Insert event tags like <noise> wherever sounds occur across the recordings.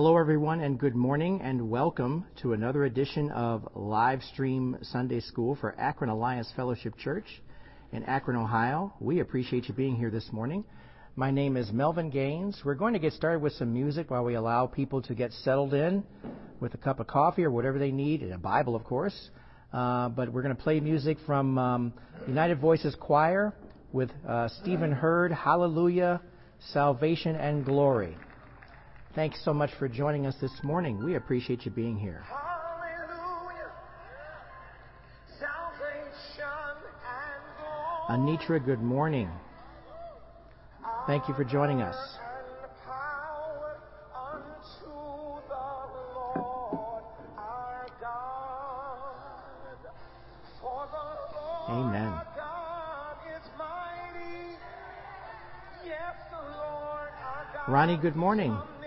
Hello, everyone, and good morning, and welcome to another edition of Live Stream Sunday School for Akron Alliance Fellowship Church in Akron, Ohio. We appreciate you being here this morning. My name is Melvin Gaines. We're going to get started with some music while we allow people to get settled in with a cup of coffee or whatever they need, and a Bible, of course. Uh, but we're going to play music from um, United Voices Choir with uh, Stephen Hurd, Hallelujah, Salvation and Glory. Thanks so much for joining us this morning. We appreciate you being here. Anitra, good morning. Thank you for joining us. Amen. Ronnie, good morning.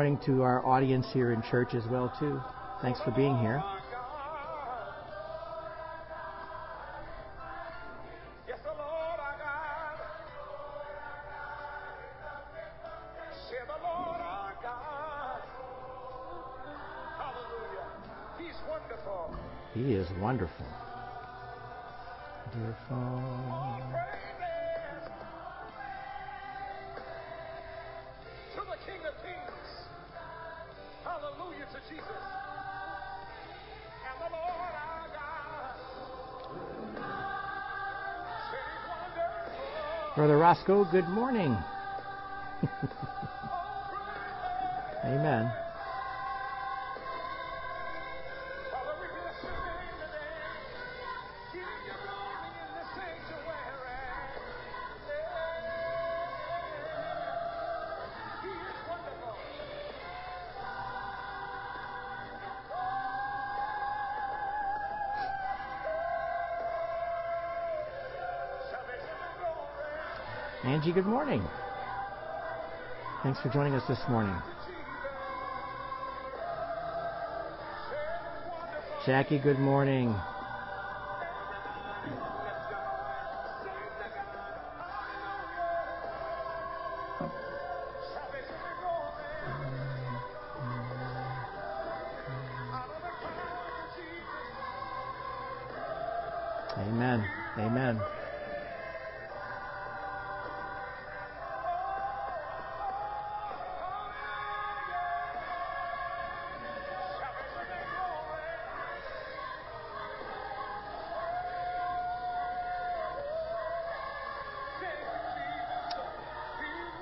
Morning to our audience here in church as well too. Thanks for being here. He is wonderful. Wonderful. Brother Roscoe, good morning. <laughs> Amen. Angie, good morning. Thanks for joining us this morning. Jackie, good morning.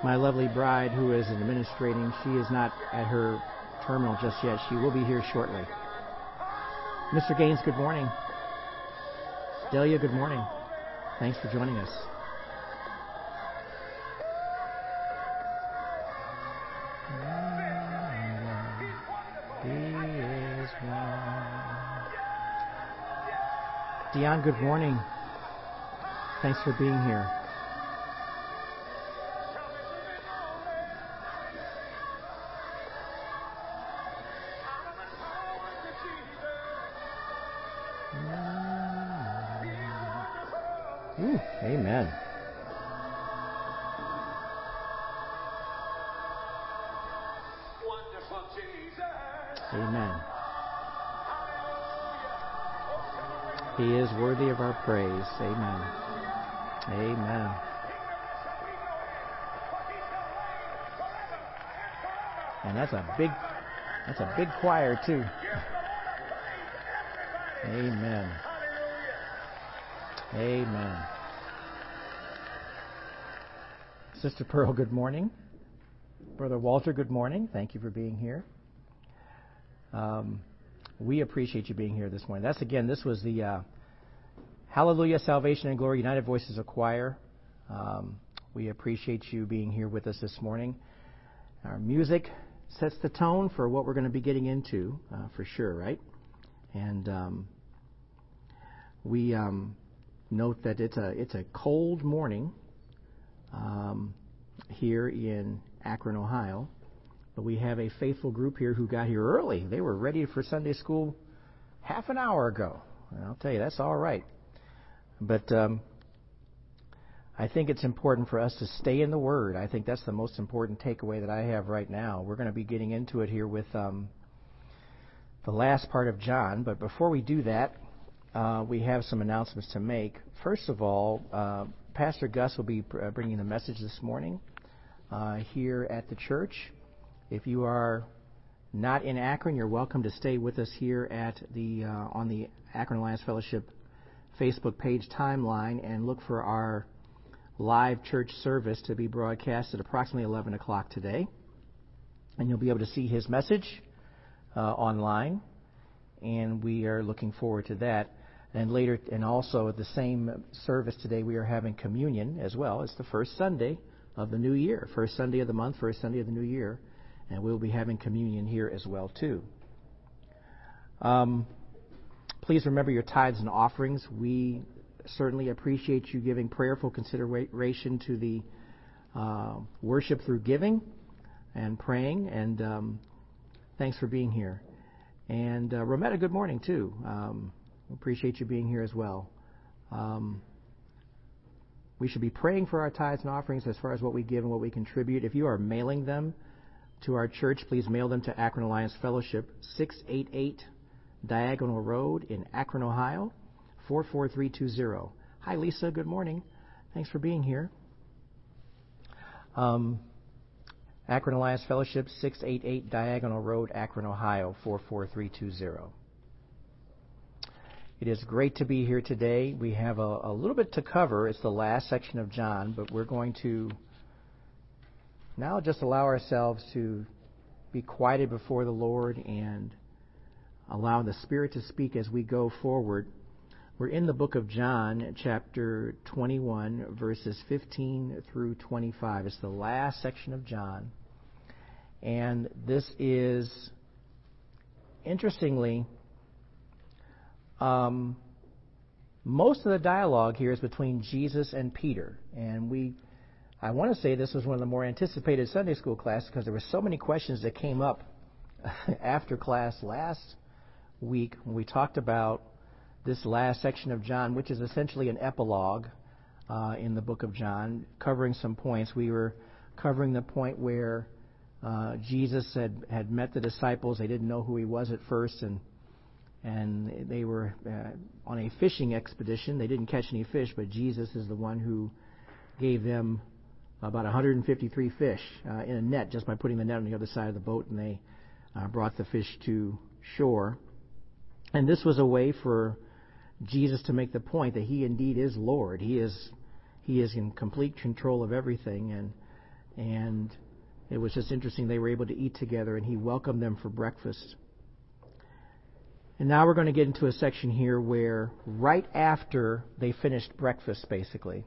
My lovely bride who is administrating. She is not at her terminal just yet. She will be here shortly. Mr. Gaines, good morning. Delia, good morning. Thanks for joining us. Dion, good morning. Thanks for being here. Amen. Amen. And that's a big that's a big choir too. Amen. Amen. Sister Pearl, good morning. Brother Walter, good morning. Thank you for being here. Um, we appreciate you being here this morning. That's again, this was the uh, Hallelujah, Salvation and Glory United Voices of Choir. Um, we appreciate you being here with us this morning. Our music sets the tone for what we're going to be getting into, uh, for sure, right? And um, we um, note that it's a it's a cold morning um, here in Akron, Ohio, but we have a faithful group here who got here early. They were ready for Sunday school half an hour ago. And I'll tell you, that's all right. But um, I think it's important for us to stay in the Word. I think that's the most important takeaway that I have right now. We're going to be getting into it here with um, the last part of John. But before we do that, uh, we have some announcements to make. First of all, uh, Pastor Gus will be uh, bringing the message this morning uh, here at the church. If you are not in Akron, you're welcome to stay with us here at the uh, on the Akron Alliance Fellowship Facebook page timeline and look for our live church service to be broadcast at approximately 11 o'clock today. And you'll be able to see his message uh, online, and we are looking forward to that. And later, and also at the same service today, we are having communion as well. It's the first Sunday of the new year, first Sunday of the month, first Sunday of the new year and we'll be having communion here as well too. Um, please remember your tithes and offerings. We certainly appreciate you giving prayerful consideration to the uh, worship through giving and praying. And um, thanks for being here. And uh, Rometta, good morning too. Um, appreciate you being here as well. Um, we should be praying for our tithes and offerings as far as what we give and what we contribute. If you are mailing them, to our church, please mail them to Akron Alliance Fellowship, 688 Diagonal Road in Akron, Ohio, 44320. Hi, Lisa. Good morning. Thanks for being here. Um, Akron Alliance Fellowship, 688 Diagonal Road, Akron, Ohio, 44320. It is great to be here today. We have a, a little bit to cover. It's the last section of John, but we're going to now just allow ourselves to be quieted before the Lord and allow the Spirit to speak as we go forward. We're in the book of John, chapter 21, verses 15 through 25. It's the last section of John. And this is, interestingly, um, most of the dialogue here is between Jesus and Peter. And we I want to say this was one of the more anticipated Sunday school classes because there were so many questions that came up <laughs> after class last week when we talked about this last section of John, which is essentially an epilogue uh, in the book of John, covering some points. We were covering the point where uh, Jesus had had met the disciples. They didn't know who he was at first, and and they were uh, on a fishing expedition. They didn't catch any fish, but Jesus is the one who gave them about 153 fish uh, in a net just by putting the net on the other side of the boat, and they uh, brought the fish to shore. And this was a way for Jesus to make the point that he indeed is Lord. He is he is in complete control of everything, and and it was just interesting they were able to eat together, and he welcomed them for breakfast. And now we're going to get into a section here where right after they finished breakfast, basically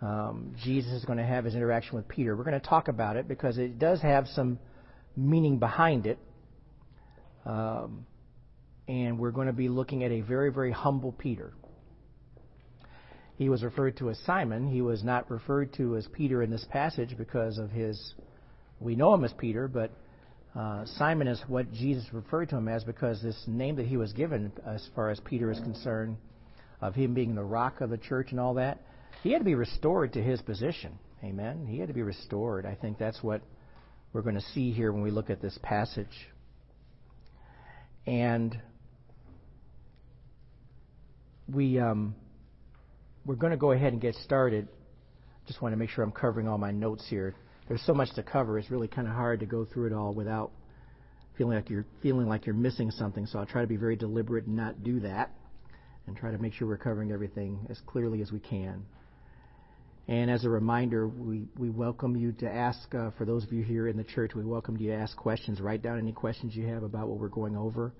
um, Jesus is going to have his interaction with Peter. We're going to talk about it because it does have some meaning behind it. Um, and we're going to be looking at a very, very humble Peter. He was referred to as Simon. He was not referred to as Peter in this passage because of his. We know him as Peter, but uh, Simon is what Jesus referred to him as because this name that he was given, as far as Peter is concerned, of him being the rock of the church and all that, he had to be restored to his position. Amen. He had to be restored. I think that's what we're going to see here when we look at this passage. And we um, we're going to go ahead and get started. Just want to make sure I'm covering all my notes here. There's so much to cover; it's really kind of hard to go through it all without feeling like you're feeling like you're missing something. So I'll try to be very deliberate and not do that, and try to make sure we're covering everything as clearly as we can. And as a reminder, we, we welcome you to ask, uh, for those of you here in the church, we welcome you to ask questions. Write down any questions you have about what we're going over,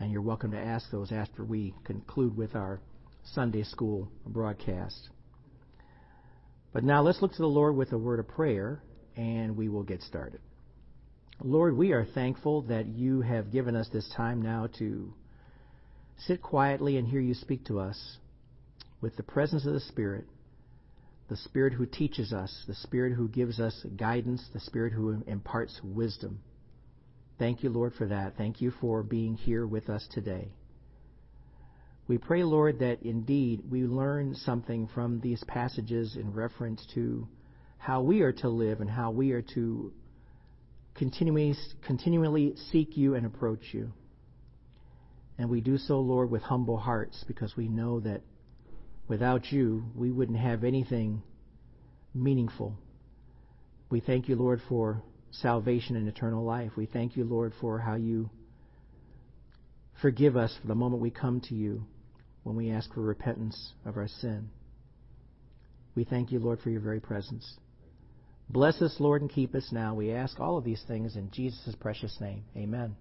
and you're welcome to ask those after we conclude with our Sunday school broadcast. But now let's look to the Lord with a word of prayer, and we will get started. Lord, we are thankful that you have given us this time now to sit quietly and hear you speak to us with the presence of the Spirit, the Spirit who teaches us, the Spirit who gives us guidance, the Spirit who imparts wisdom. Thank you, Lord, for that. Thank you for being here with us today. We pray, Lord, that indeed we learn something from these passages in reference to how we are to live and how we are to continually, continually seek you and approach you. And we do so, Lord, with humble hearts because we know that without you, we wouldn't have anything meaningful. We thank you, Lord, for salvation and eternal life. We thank you, Lord, for how you forgive us for the moment we come to you when we ask for repentance of our sin. We thank you, Lord, for your very presence. Bless us, Lord, and keep us now. We ask all of these things in Jesus' precious name. Amen.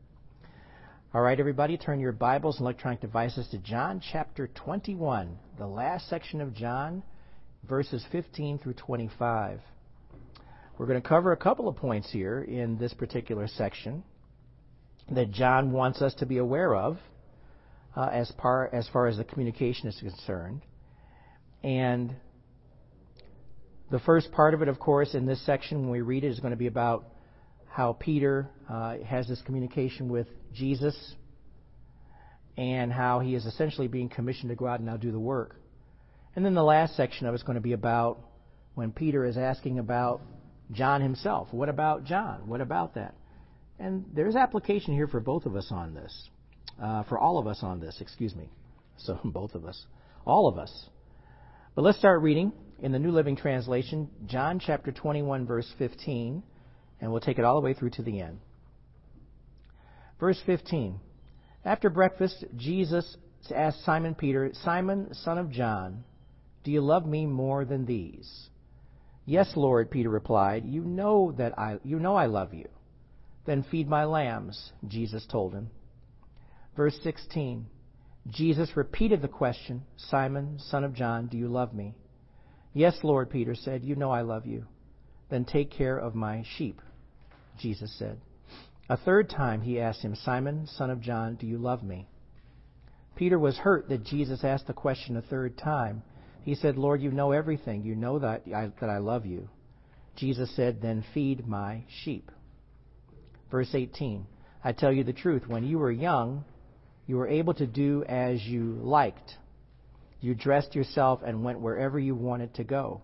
All right, everybody, turn your Bibles and electronic devices to John chapter 21, the last section of John, verses 15 through 25. We're going to cover a couple of points here in this particular section that John wants us to be aware of uh, as, par, as far as the communication is concerned. And the first part of it, of course, in this section, when we read it, is going to be about how Peter uh, has this communication with Jesus and how he is essentially being commissioned to go out and now do the work. And then the last section of it is going to be about when Peter is asking about John himself. What about John? What about that? And there's application here for both of us on this uh, for all of us on this, excuse me. So, <laughs> both of us. All of us. But let's start reading in the New Living Translation, John chapter 21, verse 15, and we'll take it all the way through to the end. Verse 15. After breakfast, Jesus asked Simon Peter, Simon, son of John, do you love me more than these? Yes, Lord, Peter replied. You know that I you know I love you. Then feed my lambs, Jesus told him. Verse 16 Jesus repeated the question Simon, son of John, do you love me? Yes, Lord, Peter said, You know I love you. Then take care of my sheep, Jesus said. A third time he asked him, Simon, son of John, do you love me? Peter was hurt that Jesus asked the question a third time. He said, Lord, you know everything. You know that I, that I love you. Jesus said, Then feed my sheep. Verse 18 I tell you the truth. When you were young, you were able to do as you liked. You dressed yourself and went wherever you wanted to go.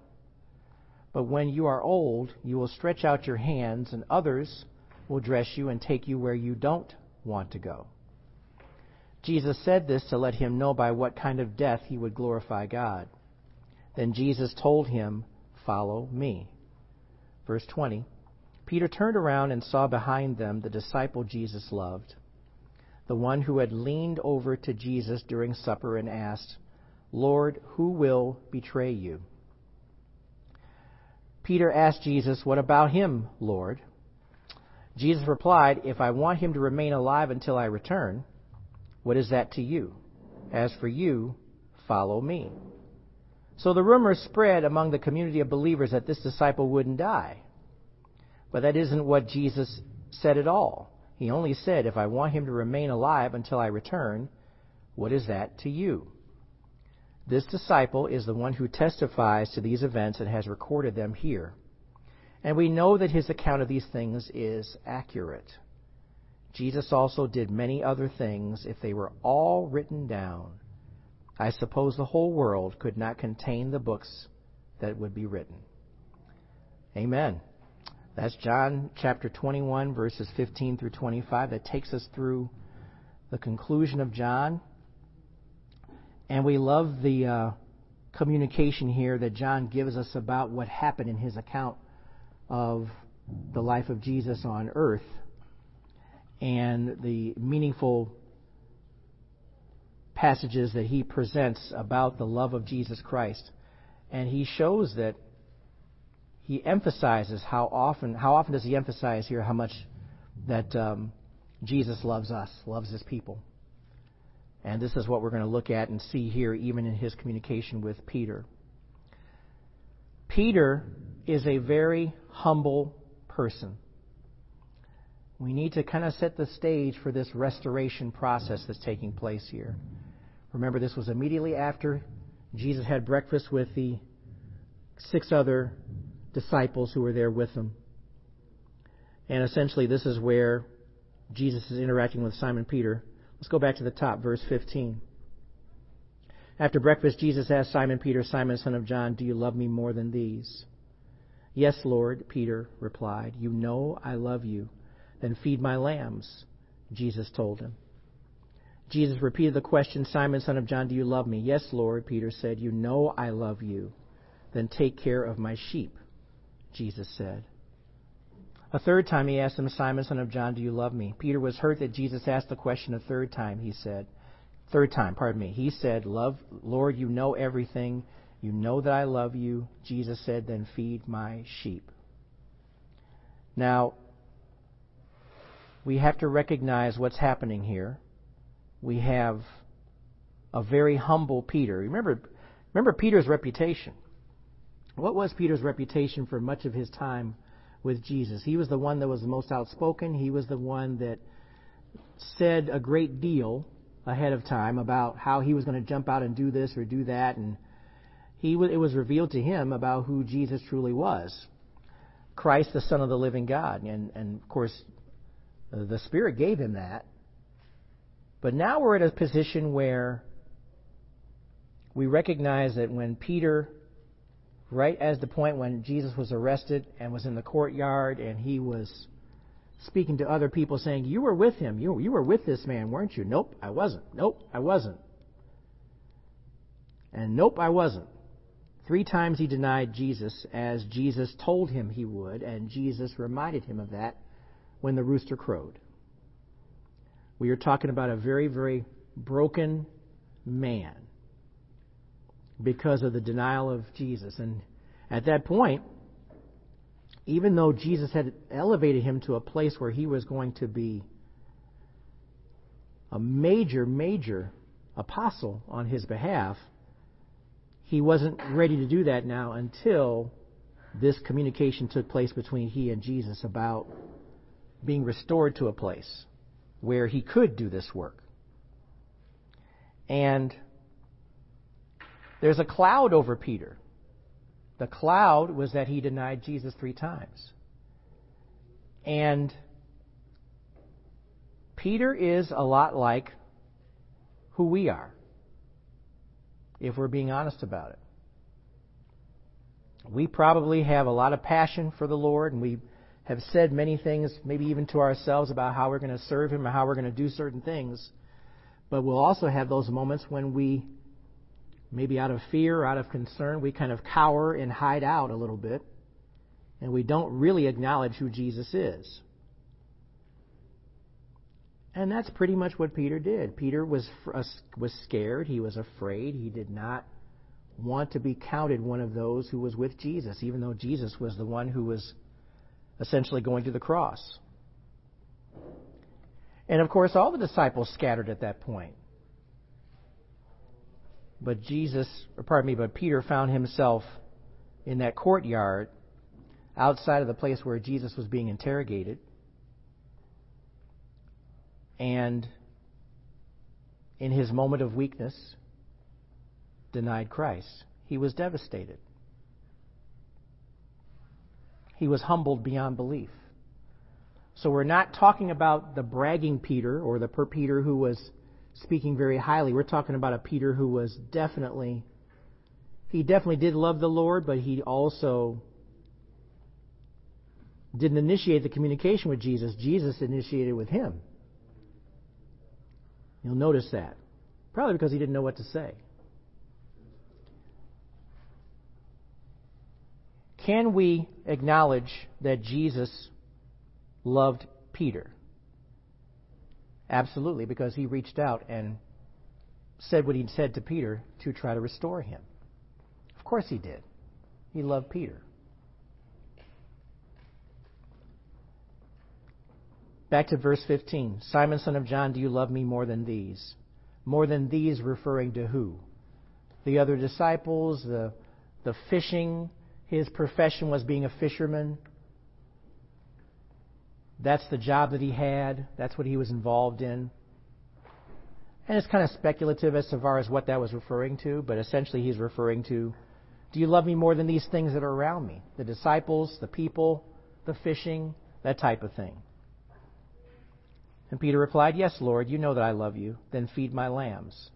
But when you are old, you will stretch out your hands, and others will dress you and take you where you don't want to go. Jesus said this to let him know by what kind of death he would glorify God. Then Jesus told him, Follow me. Verse 20 Peter turned around and saw behind them the disciple Jesus loved the one who had leaned over to Jesus during supper and asked, Lord, who will betray you? Peter asked Jesus, What about him, Lord? Jesus replied, If I want him to remain alive until I return, what is that to you? As for you, follow me. So the rumor spread among the community of believers that this disciple wouldn't die. But that isn't what Jesus said at all. He only said, If I want him to remain alive until I return, what is that to you? This disciple is the one who testifies to these events and has recorded them here. And we know that his account of these things is accurate. Jesus also did many other things. If they were all written down, I suppose the whole world could not contain the books that would be written. Amen. That's John chapter 21, verses 15 through 25. That takes us through the conclusion of John. And we love the uh, communication here that John gives us about what happened in his account of the life of Jesus on earth and the meaningful passages that he presents about the love of Jesus Christ. And he shows that he emphasizes how often, how often does he emphasize here how much that um, Jesus loves us, loves his people. And this is what we're going to look at and see here, even in his communication with Peter. Peter is a very humble person. we need to kind of set the stage for this restoration process that's taking place here. Remember, this was immediately after Jesus had breakfast with the six other disciples who were there with him. And essentially, this is where Jesus is interacting with Simon Peter. Let's go back to the top, verse 15. After breakfast, Jesus asked Simon Peter, Simon, son of John, Do you love me more than these? Yes, Lord, Peter replied. You know I love you. Then feed my lambs, Jesus told him. Jesus repeated the question, Simon, son of John, do you love me? Yes, Lord, Peter said. You know I love you. Then take care of my sheep, Jesus said. A third time he asked him, Simon, son of John, do you love me? Peter was hurt that Jesus asked the question a third time, he said. Third time, pardon me. He said, Love, Lord, you know everything. You know that I love you. Jesus said, Then feed my sheep. Now, we have to recognize what's happening here. We have a very humble Peter. Remember, remember Peter's reputation. What was Peter's reputation for much of his time with Jesus? He was the one that was the most outspoken. He was the one that said a great deal ahead of time about how he was going to jump out and do this or do that, and he it was revealed to him about who Jesus truly was, Christ, the Son of the Living God, and and of course, the Spirit gave him that. But now we're at a position where we recognize that when Peter, right as the point when Jesus was arrested and was in the courtyard and he was speaking to other people saying, You were with him. You, you were with this man, weren't you? Nope, I wasn't. Nope, I wasn't. And nope, I wasn't. Three times he denied Jesus as Jesus told him he would, and Jesus reminded him of that when the rooster crowed. We are talking about a very, very broken man because of the denial of Jesus. And at that point, even though Jesus had elevated him to a place where he was going to be a major, major apostle on his behalf, he wasn't ready to do that now until this communication took place between he and Jesus about being restored to a place where he could do this work. And there's a cloud over Peter. The cloud was that he denied Jesus three times. And Peter is a lot like who we are, if we're being honest about it. We probably have a lot of passion for the Lord, and we have said many things, maybe even to ourselves, about how we're going to serve Him or how we're going to do certain things. But we'll also have those moments when we maybe out of fear or out of concern, we kind of cower and hide out a little bit, and we don't really acknowledge who Jesus is. And that's pretty much what Peter did. Peter was uh, was scared. He was afraid. He did not want to be counted one of those who was with Jesus, even though Jesus was the one who was essentially going to the cross. And of course, all the disciples scattered at that point. But Jesus, or pardon me, but Peter found himself in that courtyard outside of the place where Jesus was being interrogated. And in his moment of weakness, denied Christ. He was devastated. He was humbled beyond belief. So we're not talking about the bragging Peter or the per Peter who was speaking very highly. We're talking about a Peter who was definitely, he definitely did love the Lord, but he also didn't initiate the communication with Jesus. Jesus initiated with him. You'll notice that. Probably because he didn't know what to say. Can we acknowledge that Jesus loved Peter? Absolutely, because he reached out and said what he'd said to Peter to try to restore him. Of course he did. He loved Peter. Back to verse 15. Simon, son of John, do you love me more than these? More than these, referring to who? The other disciples, the, the fishing. His profession was being a fisherman. That's the job that he had. That's what he was involved in. And it's kind of speculative as to far as what that was referring to, but essentially he's referring to do you love me more than these things that are around me? The disciples, the people, the fishing, that type of thing. And Peter replied, Yes, Lord, you know that I love you. Then feed my lambs.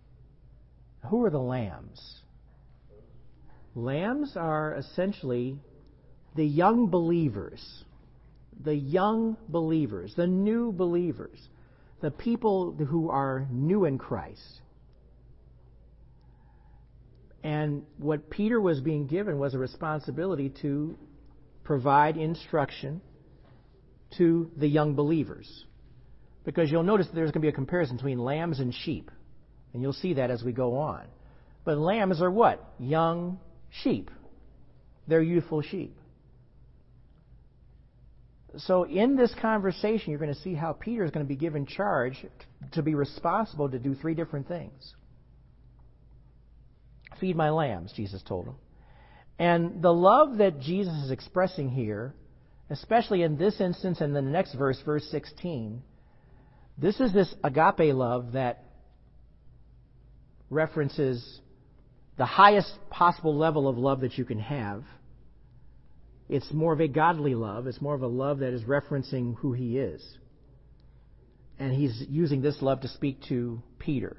Who are the lambs? Lambs are essentially the young believers. The young believers, the new believers, the people who are new in Christ. And what Peter was being given was a responsibility to provide instruction to the young believers. Because you'll notice that there's going to be a comparison between lambs and sheep. And you'll see that as we go on. But lambs are what? Young sheep. They're youthful sheep. So, in this conversation, you're going to see how Peter is going to be given charge to be responsible to do three different things. Feed my lambs, Jesus told him. And the love that Jesus is expressing here, especially in this instance and in the next verse, verse 16, this is this agape love that references the highest possible level of love that you can have. It's more of a godly love. It's more of a love that is referencing who he is. And he's using this love to speak to Peter.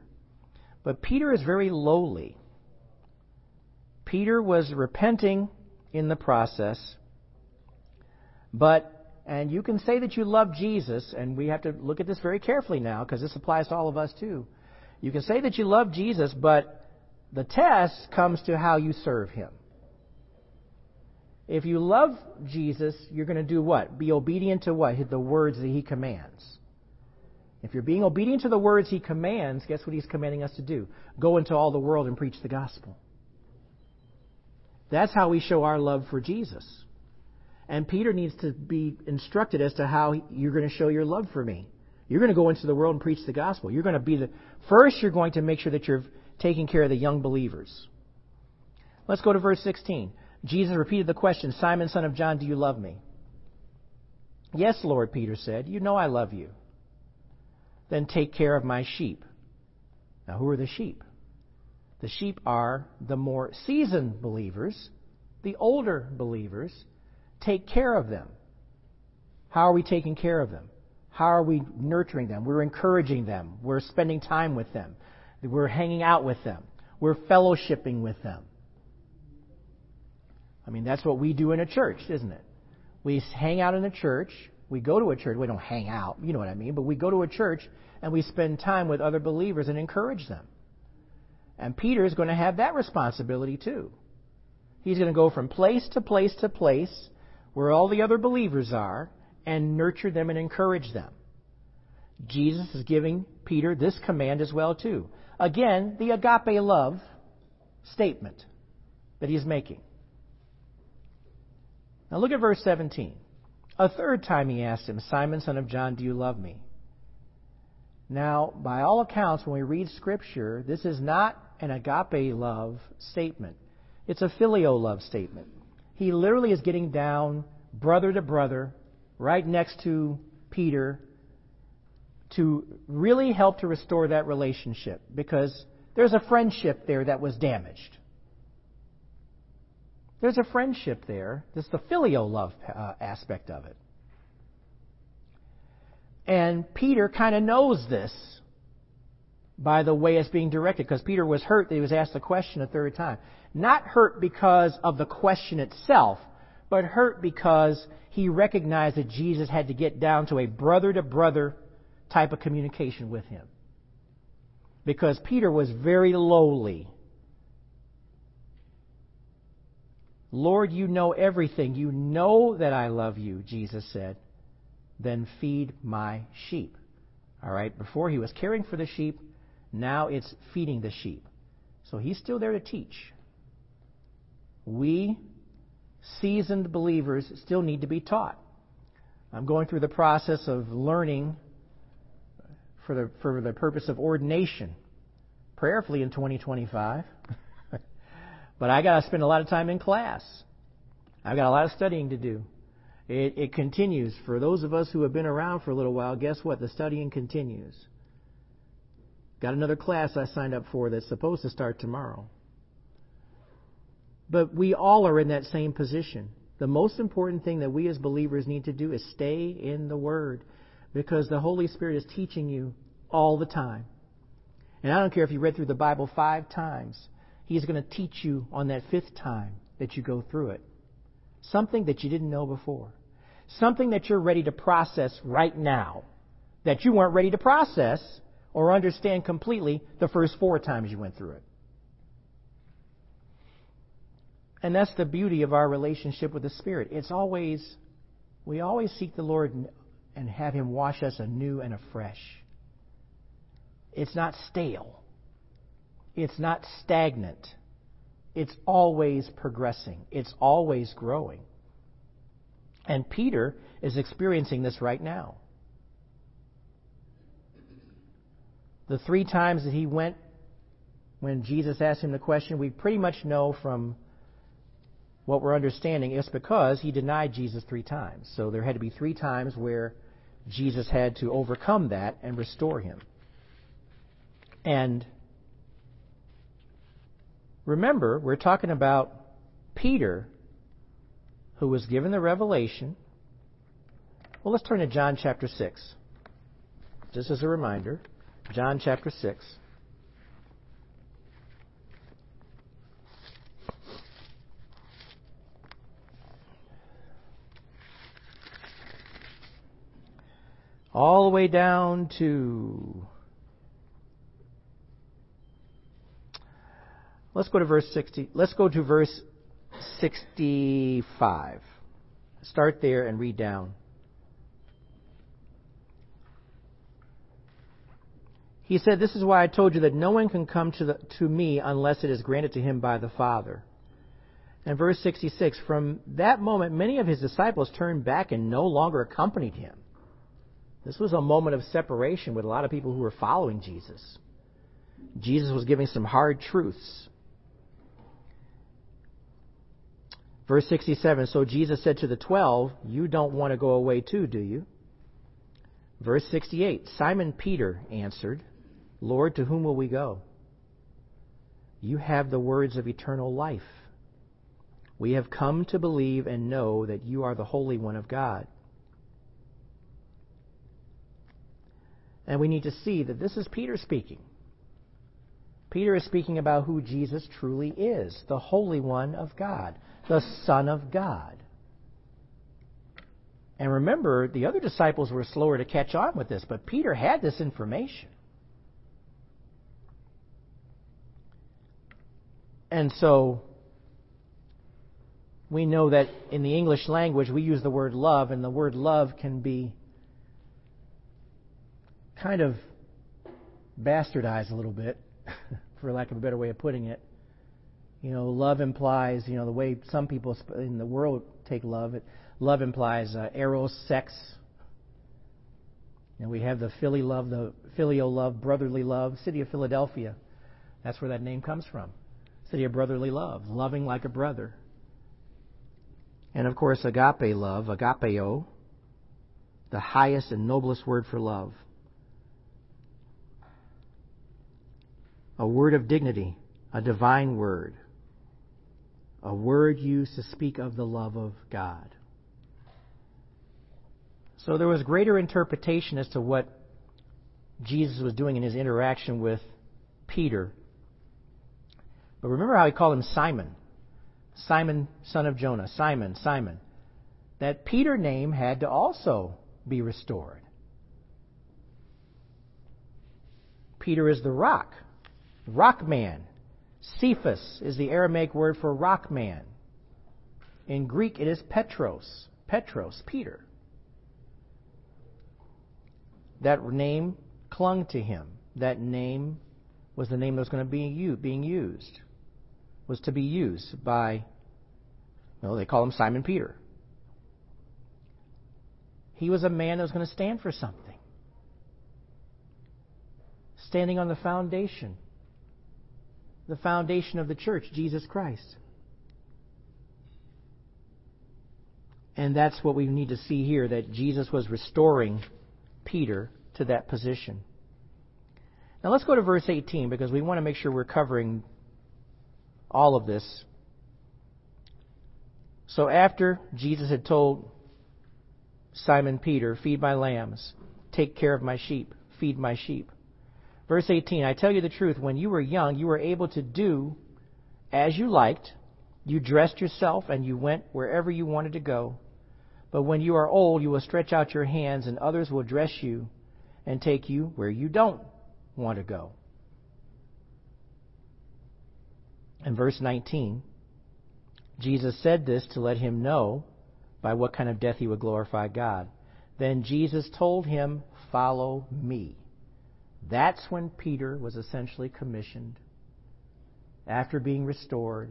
But Peter is very lowly. Peter was repenting in the process. But, and you can say that you love Jesus, and we have to look at this very carefully now because this applies to all of us too. You can say that you love Jesus, but the test comes to how you serve him. If you love Jesus, you're going to do what? Be obedient to what? The words that he commands. If you're being obedient to the words he commands, guess what he's commanding us to do? Go into all the world and preach the gospel. That's how we show our love for Jesus. And Peter needs to be instructed as to how you're going to show your love for me. You're going to go into the world and preach the gospel. You're going to be the first. You're going to make sure that you're taking care of the young believers. Let's go to verse 16. Jesus repeated the question, Simon, son of John, do you love me? Yes, Lord, Peter said. You know I love you. Then take care of my sheep. Now, who are the sheep? The sheep are the more seasoned believers, the older believers. Take care of them. How are we taking care of them? How are we nurturing them? We're encouraging them. We're spending time with them. We're hanging out with them. We're fellowshipping with them. I mean, that's what we do in a church, isn't it? We hang out in a church. We go to a church. We don't hang out, you know what I mean? But we go to a church and we spend time with other believers and encourage them. And Peter is going to have that responsibility too. He's going to go from place to place to place where all the other believers are and nurture them and encourage them. Jesus is giving Peter this command as well too. Again, the agape love statement that he's making. Now look at verse 17. A third time he asked him, Simon, son of John, do you love me? Now, by all accounts, when we read Scripture, this is not an agape love statement. It's a filial love statement. He literally is getting down brother to brother, right next to Peter, to really help to restore that relationship because there's a friendship there that was damaged. There's a friendship there. There's the filial love uh, aspect of it. And Peter kind of knows this by the way it's being directed because Peter was hurt that he was asked the question a third time. Not hurt because of the question itself, but hurt because he recognized that Jesus had to get down to a brother to brother type of communication with him. Because Peter was very lowly. Lord, you know everything. You know that I love you, Jesus said. Then feed my sheep. All right, before he was caring for the sheep, now it's feeding the sheep. So he's still there to teach. We, seasoned believers, still need to be taught. I'm going through the process of learning for the, for the purpose of ordination, prayerfully in 2025. <laughs> but I got to spend a lot of time in class. I've got a lot of studying to do. It, it continues. For those of us who have been around for a little while, guess what? The studying continues. Got another class I signed up for that's supposed to start tomorrow. But we all are in that same position. The most important thing that we as believers need to do is stay in the Word because the Holy Spirit is teaching you all the time. And I don't care if you read through the Bible five times, He's going to teach you on that fifth time that you go through it. Something that you didn't know before. Something that you're ready to process right now that you weren't ready to process or understand completely the first four times you went through it. And that's the beauty of our relationship with the Spirit. It's always, we always seek the Lord and have Him wash us anew and afresh. It's not stale. It's not stagnant. It's always progressing. It's always growing. And Peter is experiencing this right now. The three times that he went when Jesus asked him the question, we pretty much know from what we're understanding is because he denied Jesus three times. So there had to be three times where Jesus had to overcome that and restore him. And remember, we're talking about Peter, who was given the revelation. Well, let's turn to John chapter 6. Just as a reminder, John chapter 6. All the way down to Let's go to verse 60. Let's go to verse 65. Start there and read down. He said, This is why I told you that no one can come to, the, to me unless it is granted to him by the Father. And verse 66 From that moment, many of his disciples turned back and no longer accompanied him. This was a moment of separation with a lot of people who were following Jesus. Jesus was giving some hard truths. Verse 67 So Jesus said to the twelve, You don't want to go away too, do you? Verse 68 Simon Peter answered, Lord, to whom will we go? You have the words of eternal life. We have come to believe and know that you are the Holy One of God. And we need to see that this is Peter speaking. Peter is speaking about who Jesus truly is the Holy One of God, the Son of God. And remember, the other disciples were slower to catch on with this, but Peter had this information. And so we know that in the English language we use the word love, and the word love can be kind of bastardized a little bit, <laughs> for lack of a better way of putting it. You know, love implies, you know, the way some people in the world take love. It, love implies uh, eros, sex. And we have the Philly love, the filial love, brotherly love. City of Philadelphia, that's where that name comes from. City of brotherly love, loving like a brother. And of course, agape love, agapeo, the highest and noblest word for love. A word of dignity, a divine word, a word used to speak of the love of God. So there was greater interpretation as to what Jesus was doing in his interaction with Peter. But remember how he called him Simon. Simon, son of Jonah. Simon, Simon. That Peter name had to also be restored. Peter is the rock. Rock man. Cephas is the Aramaic word for rock man. In Greek, it is Petros. Petros, Peter. That name clung to him. That name was the name that was going to be being used. Was to be used by, no, they call him Simon Peter. He was a man that was going to stand for something. Standing on the foundation the foundation of the church, Jesus Christ. And that's what we need to see here that Jesus was restoring Peter to that position. Now let's go to verse 18 because we want to make sure we're covering all of this. So after Jesus had told Simon Peter, Feed my lambs, take care of my sheep, feed my sheep. Verse 18 I tell you the truth, when you were young, you were able to do as you liked. You dressed yourself and you went wherever you wanted to go. But when you are old, you will stretch out your hands, and others will dress you and take you where you don't want to go. In verse 19, Jesus said this to let him know by what kind of death he would glorify God. Then Jesus told him, Follow me. That's when Peter was essentially commissioned. After being restored,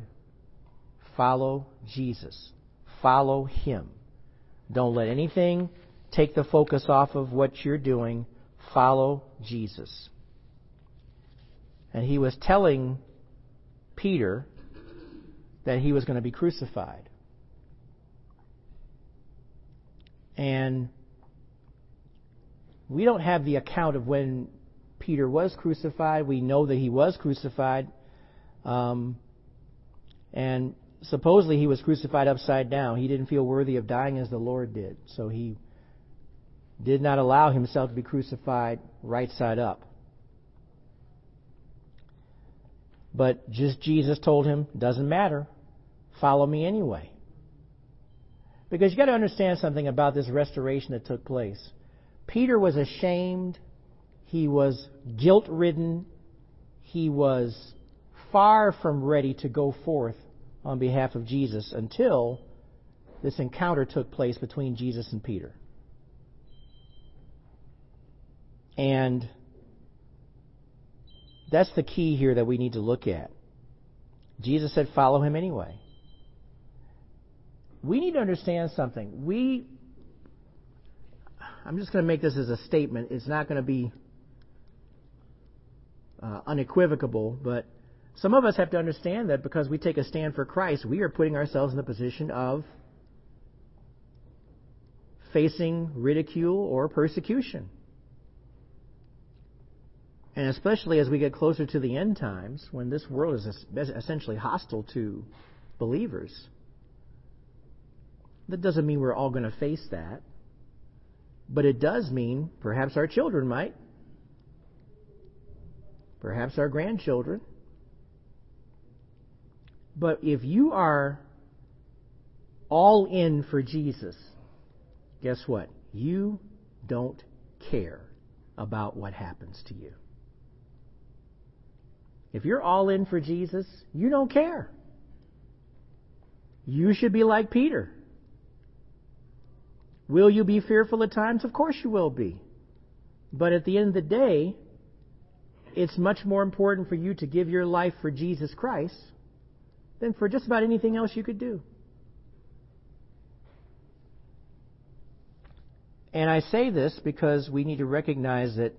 follow Jesus. Follow him. Don't let anything take the focus off of what you're doing. Follow Jesus. And he was telling Peter that he was going to be crucified. And we don't have the account of when Peter was crucified. We know that he was crucified. Um, and supposedly he was crucified upside down. He didn't feel worthy of dying as the Lord did. So he did not allow himself to be crucified right side up. But just Jesus told him, doesn't matter. Follow me anyway. Because you got to understand something about this restoration that took place. Peter was ashamed. He was guilt ridden. He was far from ready to go forth on behalf of Jesus until this encounter took place between Jesus and Peter. And that's the key here that we need to look at. Jesus said, follow him anyway. We need to understand something. We, I'm just going to make this as a statement. It's not going to be uh, unequivocal, but some of us have to understand that because we take a stand for Christ, we are putting ourselves in the position of facing ridicule or persecution. And especially as we get closer to the end times, when this world is essentially hostile to believers, that doesn't mean we're all going to face that. But it does mean perhaps our children might, perhaps our grandchildren. But if you are all in for Jesus, guess what? You don't care about what happens to you. If you're all in for Jesus, you don't care. You should be like Peter. Will you be fearful at times? Of course you will be. But at the end of the day, it's much more important for you to give your life for Jesus Christ than for just about anything else you could do. And I say this because we need to recognize that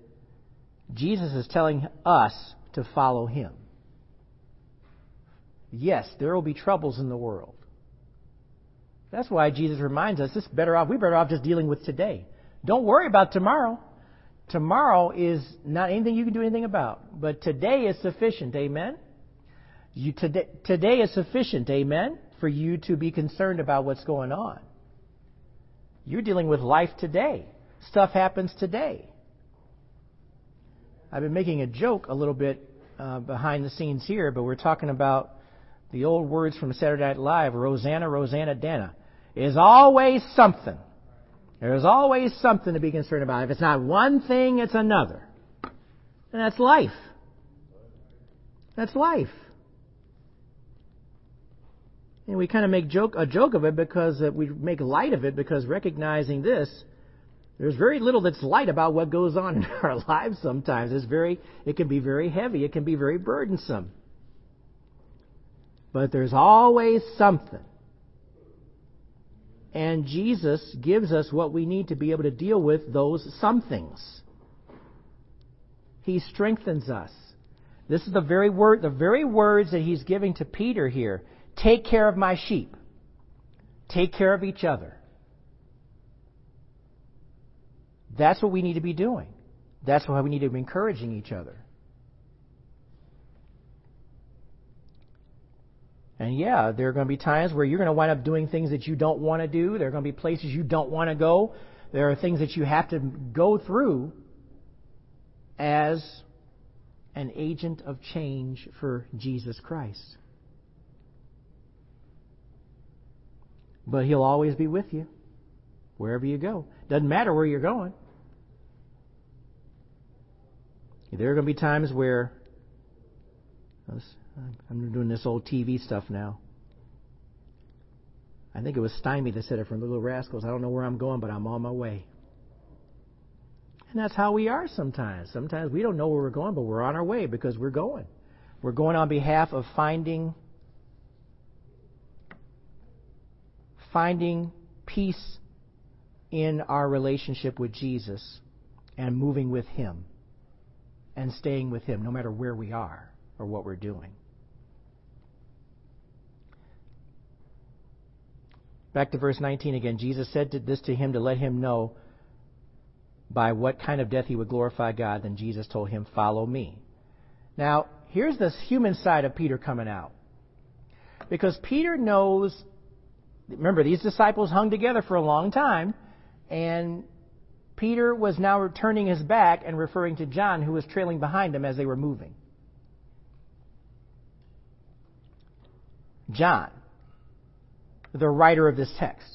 Jesus is telling us to follow him. Yes, there will be troubles in the world. That's why Jesus reminds us this better off we're better off just dealing with today. Don't worry about tomorrow. Tomorrow is not anything you can do anything about. But today is sufficient, amen? You, today, today is sufficient, amen, for you to be concerned about what's going on. You're dealing with life today. Stuff happens today. I've been making a joke a little bit uh, behind the scenes here, but we're talking about the old words from Saturday Night Live Roseanne Roseannadanna. Is always something. There's always something to be concerned about. If it's not one thing, it's another. And that's life. That's life. And we kind of make joke, a joke of it because uh, we make light of it because recognizing this, there's very little that's light about what goes on in <laughs> our lives sometimes. It's very, it can be very heavy. It can be very burdensome. But there's always something. And Jesus gives us what we need to be able to deal with those somethings. He strengthens us. This is the very word, the very words that he's giving to Peter here. Take care of my sheep. Take care of each other. That's what we need to be doing. That's why we need to be encouraging each other. And yeah, there are going to be times where you're going to wind up doing things that you don't want to do. There are going to be places you don't want to go. There are things that you have to go through as an agent of change for Jesus Christ. But He'll always be with you wherever you go. Doesn't matter where you're going. There are going to be times where I'm doing this old TV stuff now. I think it was Stymie that said it from the Little Rascals. I don't know where I'm going, but I'm on my way. And that's how we are sometimes. Sometimes we don't know where we're going, but we're on our way because we're going. We're going on behalf of finding finding peace in our relationship with Jesus and moving with him and staying with him no matter where we are or what we're doing. Back to verse 19 again. Jesus said this to him to let him know by what kind of death he would glorify God. Then Jesus told him, Follow me. Now, here's this human side of Peter coming out. Because Peter knows, remember, these disciples hung together for a long time, and Peter was now turning his back and referring to John, who was trailing behind him as they were moving. John the writer of this text.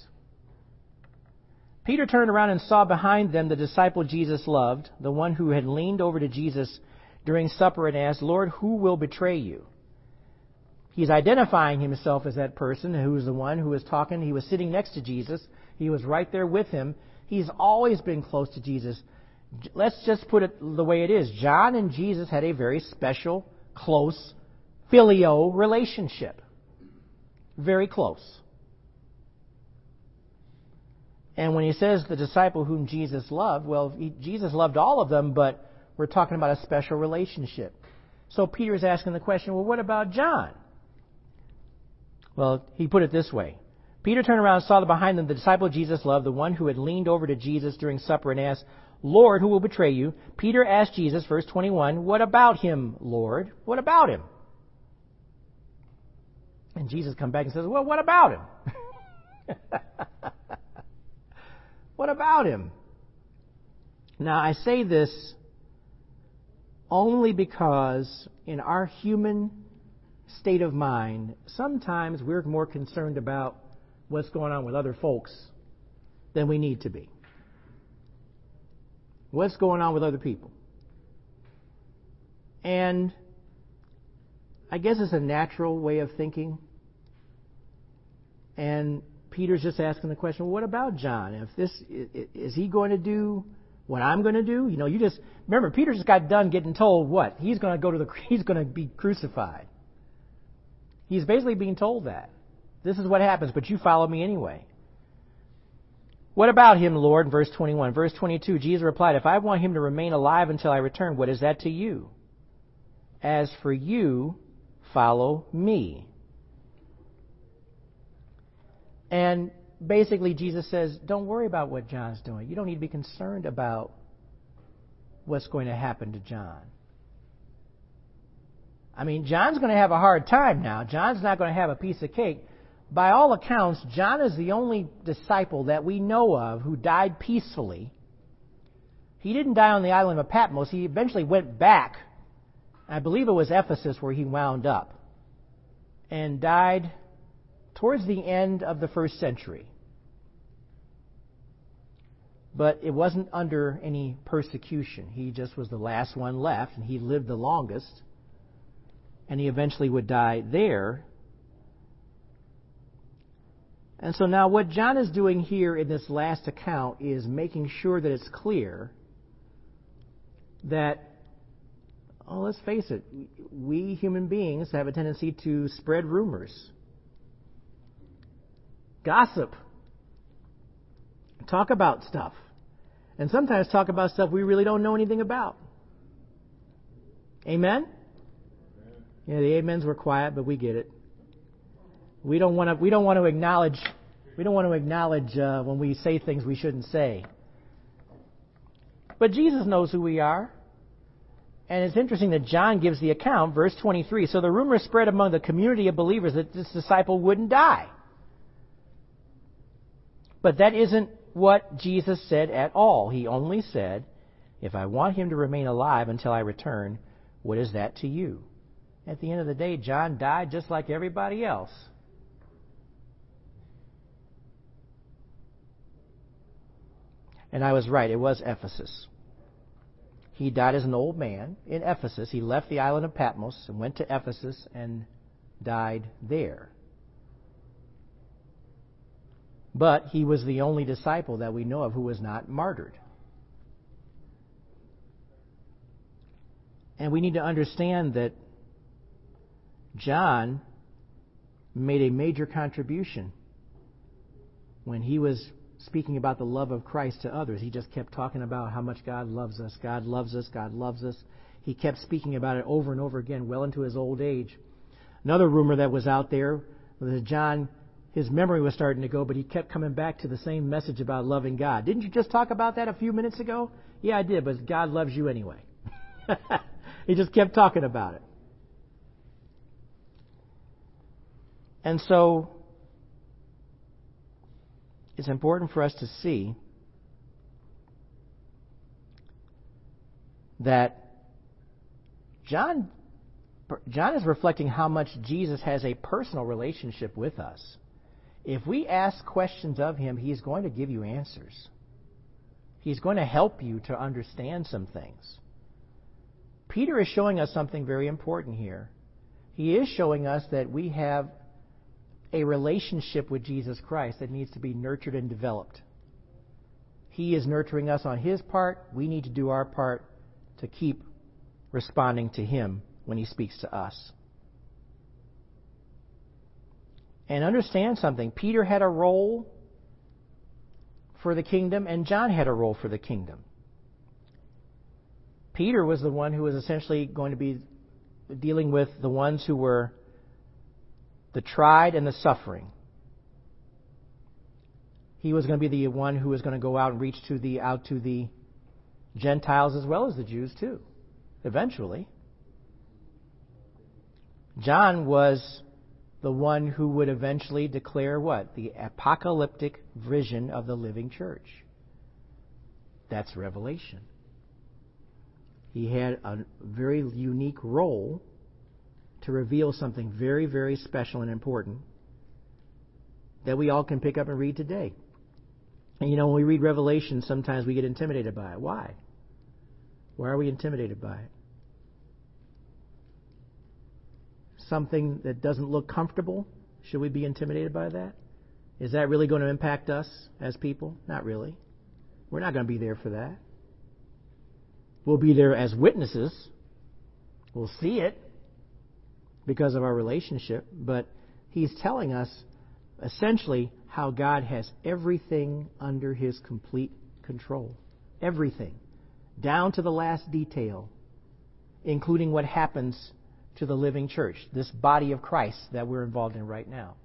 Peter turned around and saw behind them the disciple Jesus loved, the one who had leaned over to Jesus during supper and asked, Lord, who will betray you? He's identifying himself as that person who was the one who was talking. He was sitting next to Jesus. He was right there with him. He's always been close to Jesus. Let's just put it the way it is. John and Jesus had a very special, close, filial relationship. Very close. And when he says the disciple whom Jesus loved, well, he, Jesus loved all of them, but we're talking about a special relationship. So Peter is asking the question, well, what about John? Well, he put it this way. Peter turned around and saw behind them the disciple Jesus loved, the one who had leaned over to Jesus during supper and asked, Lord, who will betray you? Peter asked Jesus, verse 21, What about him, Lord? What about him? And Jesus comes back and says, Well, what about him? <laughs> What about him? Now, I say this only because in our human state of mind, sometimes we're more concerned about what's going on with other folks than we need to be. What's going on with other people? And I guess it's a natural way of thinking. And Peter's just asking the question, well, what about John? If this is he going to do what I'm going to do? You know, you just remember Peter just got done getting told what he's going to go to the <laughs> he's going to be crucified. He's basically being told that this is what happens, but you follow me anyway. What about him, Lord? Verse 21. Verse 22, Jesus replied, If I want him to remain alive until I return, what is that to you? As for you, follow me. And basically, Jesus says, don't worry about what John's doing. You don't need to be concerned about what's going to happen to John. I mean, John's going to have a hard time now. John's not going to have a piece of cake. By all accounts, John is the only disciple that we know of who died peacefully. He didn't die on the island of Patmos. He eventually went back. I believe it was Ephesus where he wound up. And died towards the end of the first century. But it wasn't under any persecution. He just was the last one left, and he lived the longest. And he eventually would die there. And so now, what John is doing here in this last account is making sure that it's clear that, oh, let's face it, we human beings have a tendency to spread rumors gossip, talk about stuff, and sometimes talk about stuff we really don't know anything about. Amen? Yeah, the amens were quiet, but we get it. We don't want to. We don't want to acknowledge. We don't want to acknowledge uh, when we say things we shouldn't say. But Jesus knows who we are. And it's interesting that John gives the account, verse 23. So the rumor spread among the community of believers that this disciple wouldn't die. But that isn't what Jesus said at all. He only said, If I want him to remain alive until I return, what is that to you? At the end of the day, John died just like everybody else. And I was right, it was Ephesus. He died as an old man in Ephesus. He left the island of Patmos and went to Ephesus and died there. But he was the only disciple that we know of who was not martyred. And we need to understand that John made a major contribution when he was speaking about the love of Christ to others. He just kept talking about how much God loves us. God loves us. God loves us. He kept speaking about it over and over again, well into his old age. Another rumor that was out there was that John, his memory was starting to go, but he kept coming back to the same message about loving God. Didn't you just talk about that a few minutes ago? Yeah, I did, but God loves you anyway. <laughs> he just kept talking about it. And so it's important for us to see that John, John is reflecting how much Jesus has a personal relationship with us. If we ask questions of him, he's going to give you answers. He's going to help you to understand some things. Peter is showing us something very important here. He is showing us that we have a relationship with Jesus Christ that needs to be nurtured and developed. He is nurturing us on His part. We need to do our part to keep responding to Him when He speaks to us. And understand something Peter had a role for the kingdom, and John had a role for the kingdom. Peter was the one who was essentially going to be dealing with the ones who were the tried and the suffering. He was going to be the one who was going to go out and reach to the out to the Gentiles as well as the Jews too, eventually. John was the one who would eventually declare what? The apocalyptic vision of the living church. That's Revelation. He had a very unique role to reveal something very, very special and important that we all can pick up and read today. And you know, when we read Revelation, sometimes we get intimidated by it. Why? Why are we intimidated by it? Something that doesn't look comfortable? Should we be intimidated by that? Is that really going to impact us as people? Not really. We're not going to be there for that. We'll be there as witnesses. We'll see it because of our relationship, but he's telling us essentially how God has everything under his complete control. Everything. Down to the last detail, including what happens to the living church, this body of Christ that we're involved in right now.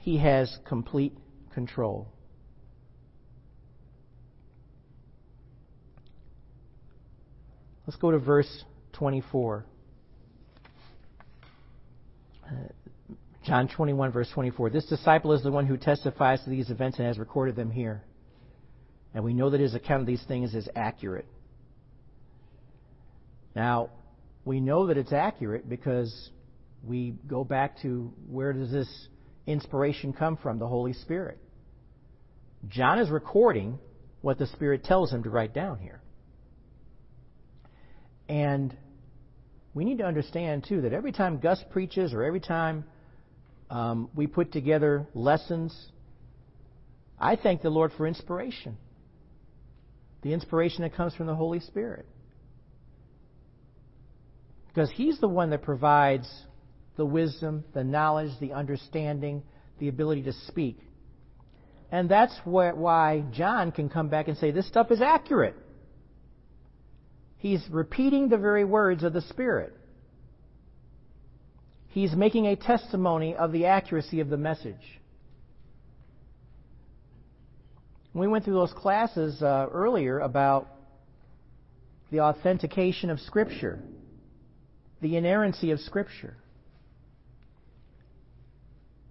He has complete control. Let's go to verse 24. Uh, John 21, verse 24. This disciple is the one who testifies to these events and has recorded them here. And we know that his account of these things is accurate. Now, we know that it's accurate because we go back to where does this inspiration come from? The Holy Spirit. John is recording what the Spirit tells him to write down here. And we need to understand, too, that every time Gus preaches or every time um, we put together lessons, I thank the Lord for inspiration. The inspiration that comes from the Holy Spirit. Because He's the one that provides the wisdom, the knowledge, the understanding, the ability to speak. And that's why John can come back and say, this stuff is accurate. He's repeating the very words of the Spirit. He's making a testimony of the accuracy of the message. We went through those classes uh, earlier about the authentication of Scripture, the inerrancy of Scripture.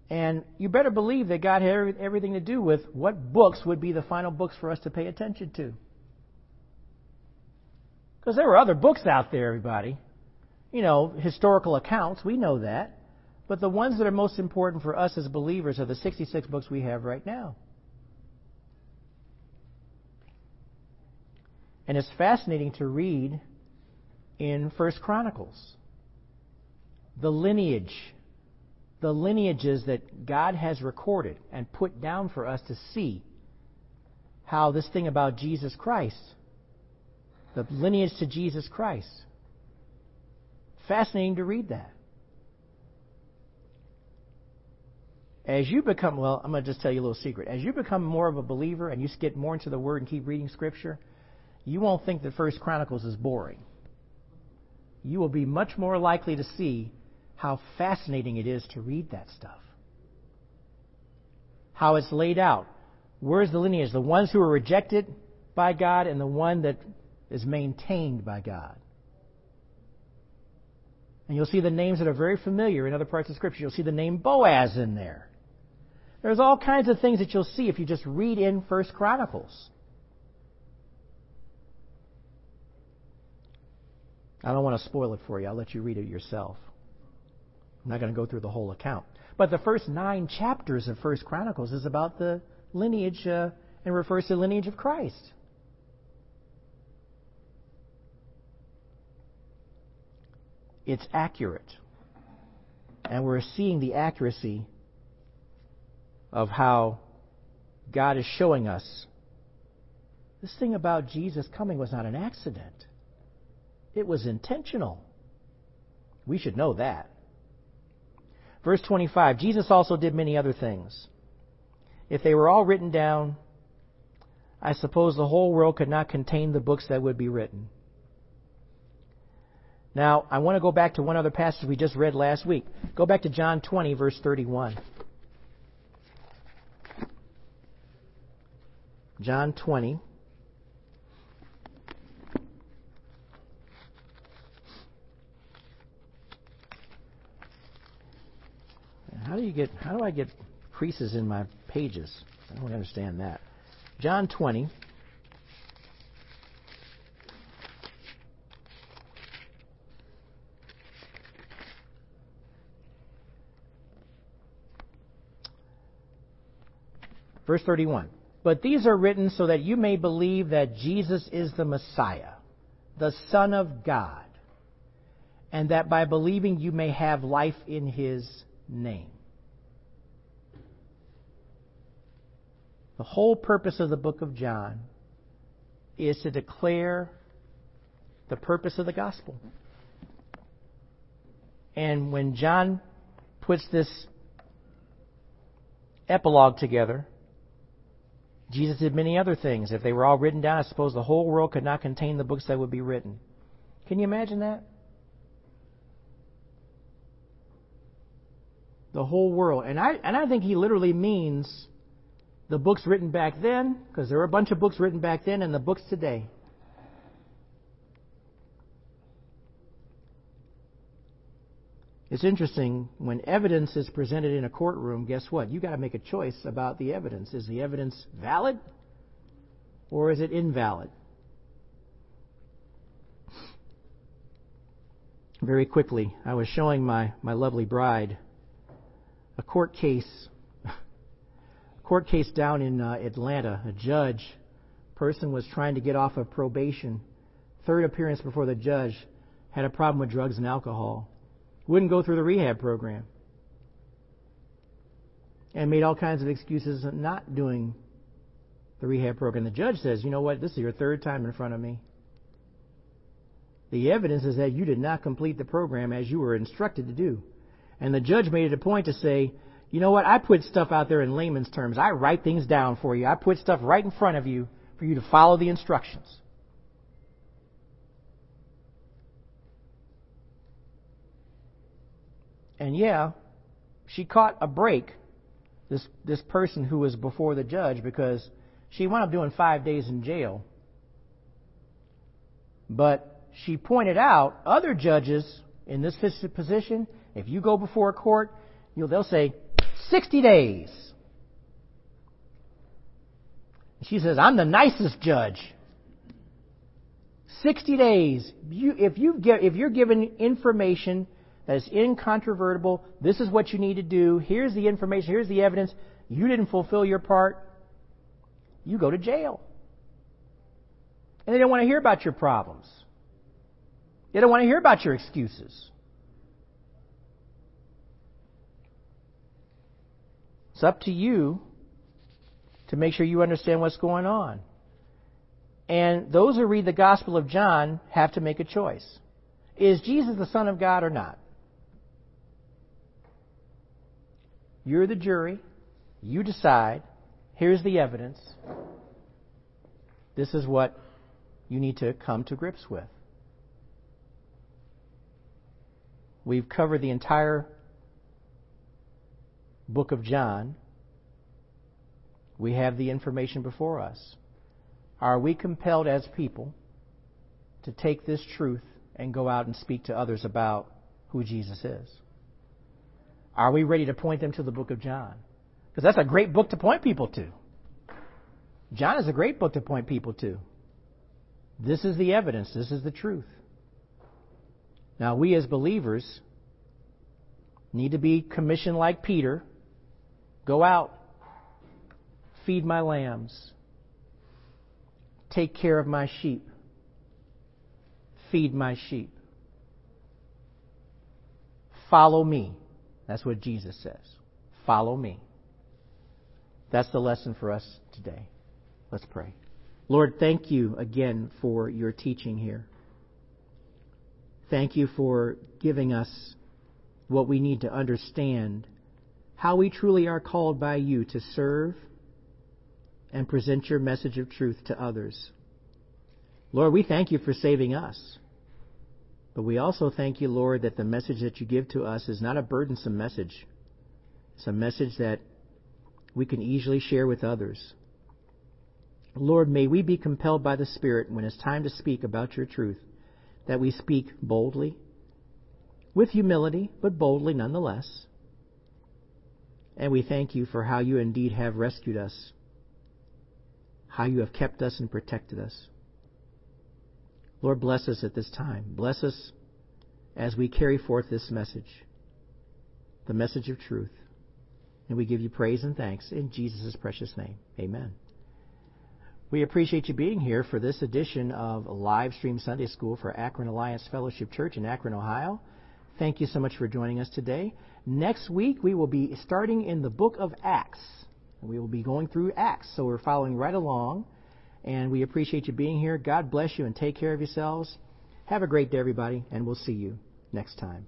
And you better believe that God had everything to do with what books would be the final books for us to pay attention to. Because there were other books out there, everybody. You know, historical accounts, we know that. But the ones that are most important for us as believers are the 66 books we have right now. And it's fascinating to read in First Chronicles the lineage, the lineages that God has recorded and put down for us to see how this thing about Jesus Christ, the lineage to Jesus Christ, fascinating to read that. As you become, well, I'm going to just tell you a little secret. As you become more of a believer and you get more into the Word and keep reading Scripture, you won't think that First Chronicles is boring. You will be much more likely to see how fascinating it is to read that stuff. How it's laid out. Where's the lineage? The ones who are rejected by God and the one that is maintained by God. And you'll see the names that are very familiar in other parts of Scripture. You'll see the name Boaz in there. There's all kinds of things that you'll see if you just read in First Chronicles. I don't want to spoil it for you. I'll let you read it yourself. I'm not going to go through the whole account. But the first nine chapters of First Chronicles is about the lineage uh, and refers to the lineage of Christ. It's accurate. And we're seeing the accuracy of how God is showing us this thing about Jesus coming was not an accident. It was intentional. We should know that. Verse 25 Jesus also did many other things. If they were all written down, I suppose the whole world could not contain the books that would be written. Now, I want to go back to one other passage we just read last week. Go back to John 20, verse 31. John 20, How do you get? How do I get creases in my pages? I don't understand that. John 20. Verse 31. But these are written so that you may believe that Jesus is the Messiah, the Son of God, and that by believing you may have life in his name. The whole purpose of the book of John is to declare the purpose of the gospel. And when John puts this epilogue together, Jesus did many other things. If they were all written down, I suppose the whole world could not contain the books that would be written. Can you imagine that? The whole world. And I, and I think he literally means the books written back then, because there were a bunch of books written back then, and the books today. It's interesting when evidence is presented in a courtroom, guess what? You've got to make a choice about the evidence. Is the evidence valid or is it invalid? Very quickly, I was showing my, my lovely bride a court case court case down in uh, Atlanta. A judge, person was trying to get off of probation. Third appearance before the judge, had a problem with drugs and alcohol. Wouldn't go through the rehab program. And made all kinds of excuses not doing the rehab program. The judge says, you know what, this is your third time in front of me. The evidence is that you did not complete the program as you were instructed to do. And the judge made it a point to say, you know what? I put stuff out there in layman's terms. I write things down for you. I put stuff right in front of you for you to follow the instructions. And yeah, she caught a break, this, this person who was before the judge, because She wound up doing five days in jail. But she pointed out other judges in this position, if you go before a court, you'll, they'll say 60 days. She says, I'm the nicest judge. 60 days. You, if, you get, if you're given information that is incontrovertible, this is what you need to do, here's the information, here's the evidence, you didn't fulfill your part, you go to jail. And they don't want to hear about your problems. They don't want to hear about your excuses. It's up to you to make sure you understand what's going on. And those who read the Gospel of John have to make a choice. Is Jesus the Son of God or not? You're the jury. You decide. Here's the evidence. This is what you need to come to grips with. We've covered the entire book of John. We have the information before us. Are we compelled as people to take this truth and go out and speak to others about who Jesus is? Are we ready to point them to the book of John? Because that's a great book to point people to. John is a great book to point people to. This is the evidence, this is the truth. Now, we as believers need to be commissioned like Peter go out, feed my lambs, take care of my sheep, feed my sheep. Follow me. That's what Jesus says. Follow me. That's the lesson for us today. Let's pray. Lord, thank you again for your teaching here. Thank you for giving us what we need to understand how we truly are called by you to serve and present your message of truth to others. Lord, we thank you for saving us. But we also thank you, Lord, that the message that you give to us is not a burdensome message. It's a message that we can easily share with others. Lord, may we be compelled by the Spirit when it's time to speak about your truth, that we speak boldly, with humility, but boldly nonetheless. And we thank you for how you indeed have rescued us, how you have kept us and protected us. Lord, bless us at this time. Bless us as we carry forth this message, the message of truth. And we give you praise and thanks in Jesus' precious name. Amen. We appreciate you being here for this edition of Live Stream Sunday School for Akron Alliance Fellowship Church in Akron, Ohio. Thank you so much for joining us today. Next week, we will be starting in the book of Acts. We will be going through Acts, so we're following right along. And we appreciate you being here. God bless you and take care of yourselves. Have a great day, everybody, and we'll see you next time.